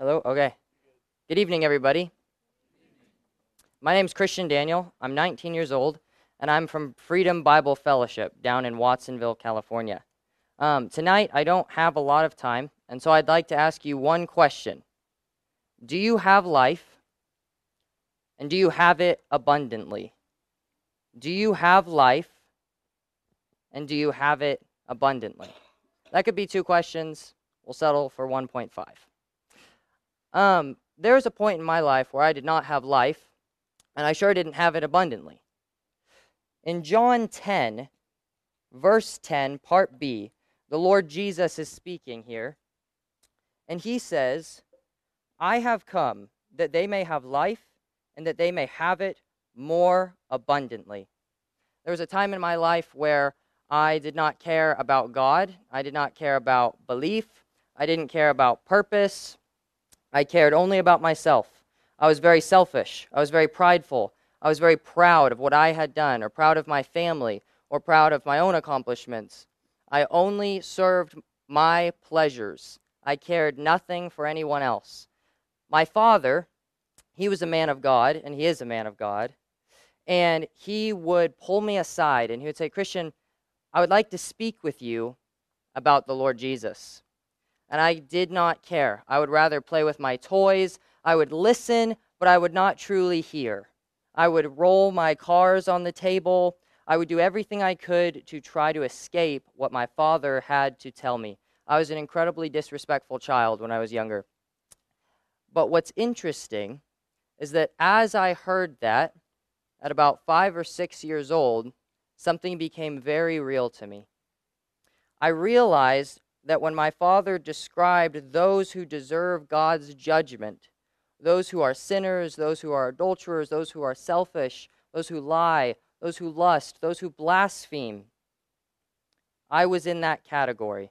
Hello? Okay. Good evening, everybody. My name is Christian Daniel. I'm 19 years old, and I'm from Freedom Bible Fellowship down in Watsonville, California. Um, tonight, I don't have a lot of time, and so I'd like to ask you one question Do you have life, and do you have it abundantly? Do you have life, and do you have it abundantly? That could be two questions. We'll settle for 1.5. Um, there was a point in my life where I did not have life, and I sure didn't have it abundantly. In John 10, verse 10, part B, the Lord Jesus is speaking here, and he says, I have come that they may have life and that they may have it more abundantly. There was a time in my life where I did not care about God, I did not care about belief, I didn't care about purpose. I cared only about myself. I was very selfish. I was very prideful. I was very proud of what I had done, or proud of my family, or proud of my own accomplishments. I only served my pleasures. I cared nothing for anyone else. My father, he was a man of God, and he is a man of God, and he would pull me aside and he would say, Christian, I would like to speak with you about the Lord Jesus and I did not care. I would rather play with my toys. I would listen, but I would not truly hear. I would roll my cars on the table. I would do everything I could to try to escape what my father had to tell me. I was an incredibly disrespectful child when I was younger. But what's interesting is that as I heard that, at about five or six years old, something became very real to me. I realized that when my father described those who deserve God's judgment, those who are sinners, those who are adulterers, those who are selfish, those who lie, those who lust, those who blaspheme, I was in that category.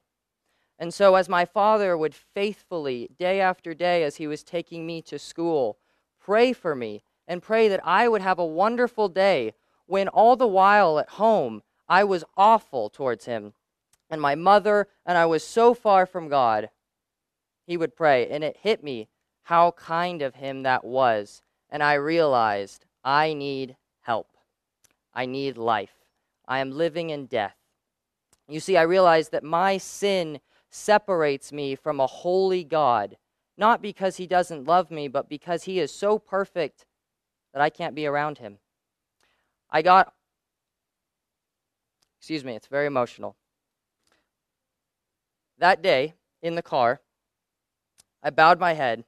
And so, as my father would faithfully, day after day, as he was taking me to school, pray for me and pray that I would have a wonderful day when all the while at home I was awful towards him and my mother, and I was so far from God, he would pray. And it hit me how kind of him that was. And I realized I need help. I need life. I am living in death. You see, I realized that my sin separates me from a holy God, not because he doesn't love me, but because he is so perfect that I can't be around him. I got, excuse me, it's very emotional. That day, in the car, I bowed my head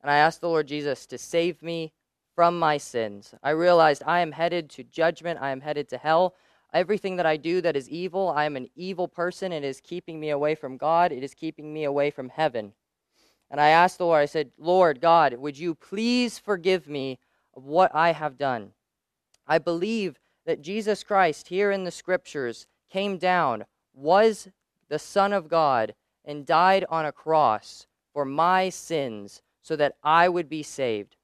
and I asked the Lord Jesus to save me from my sins. I realized I am headed to judgment, I am headed to hell. Everything that I do that is evil, I am an evil person. It is keeping me away from God, it is keeping me away from heaven. And I asked the Lord, I said, Lord God, would you please forgive me of what I have done? I believe that Jesus Christ, here in the scriptures, came down, was the Son of God, and died on a cross for my sins so that I would be saved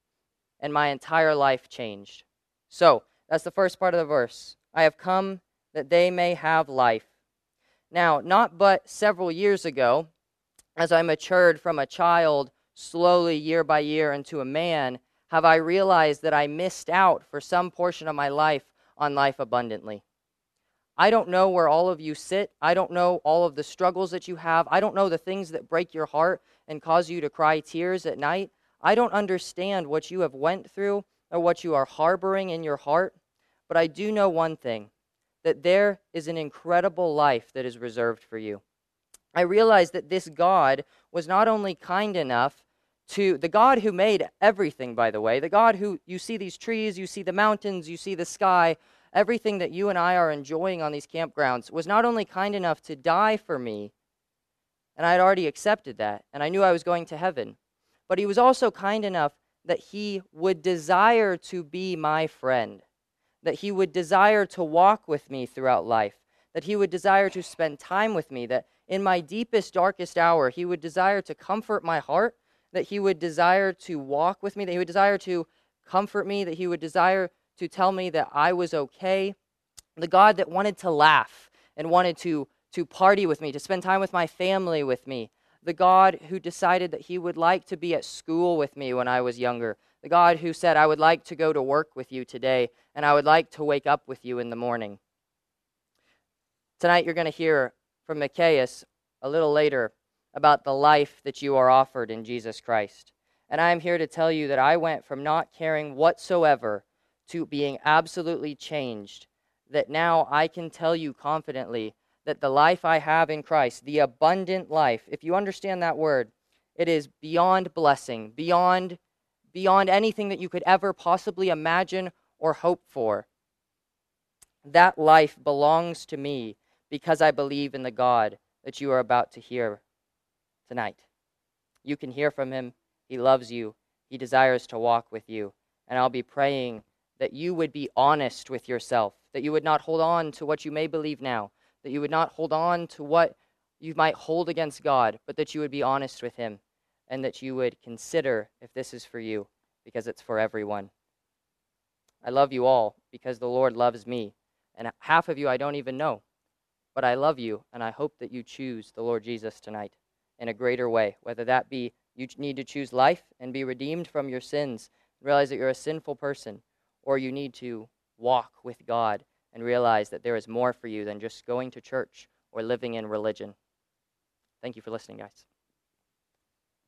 and my entire life changed. So, that's the first part of the verse. I have come that they may have life. Now, not but several years ago, as I matured from a child slowly year by year into a man, have I realized that I missed out for some portion of my life on life abundantly. I don't know where all of you sit. I don't know all of the struggles that you have. I don't know the things that break your heart and cause you to cry tears at night. I don't understand what you have went through or what you are harboring in your heart, but I do know one thing that there is an incredible life that is reserved for you. I realize that this God was not only kind enough to the God who made everything, by the way, the God who you see these trees, you see the mountains, you see the sky, everything that you and I are enjoying on these campgrounds, was not only kind enough to die for me, and I had already accepted that, and I knew I was going to heaven, but he was also kind enough that he would desire to be my friend, that he would desire to walk with me throughout life, that he would desire to spend time with me, that in my deepest, darkest hour, he would desire to comfort my heart, that he would desire to walk with me, that he would desire to comfort me, that he would desire to tell me that I was okay, the God that wanted to laugh and wanted to, to party with me, to spend time with my family with me, the God who decided that He would like to be at school with me when I was younger, the God who said, I would like to go to work with you today, and I would like to wake up with you in the morning. Tonight, you're going to hear from Zacchaeus a little later about the life that you are offered in Jesus Christ. And I am here to tell you that I went from not caring whatsoever to being absolutely changed. That now I can tell you confidently that the life I have in Christ, the abundant life, if you understand that word, it is beyond blessing, beyond beyond anything that you could ever possibly imagine or hope for. That life belongs to me because I believe in the God that you are about to hear tonight. You can hear from him. He loves you. He desires to walk with you. And I'll be praying that you would be honest with yourself, that you would not hold on to what you may believe now, that you would not hold on to what you might hold against God, but that you would be honest with him and that you would consider if this is for you, because it's for everyone. I love you all because the Lord loves me. And half of you I don't even know. But I love you, and I hope that you choose the Lord Jesus tonight in a greater way, whether that be you need to choose life and be redeemed from your sins, realize that you're a sinful person, or you need to walk with God and realize that there is more for you than just going to church or living in religion. Thank you for listening, guys.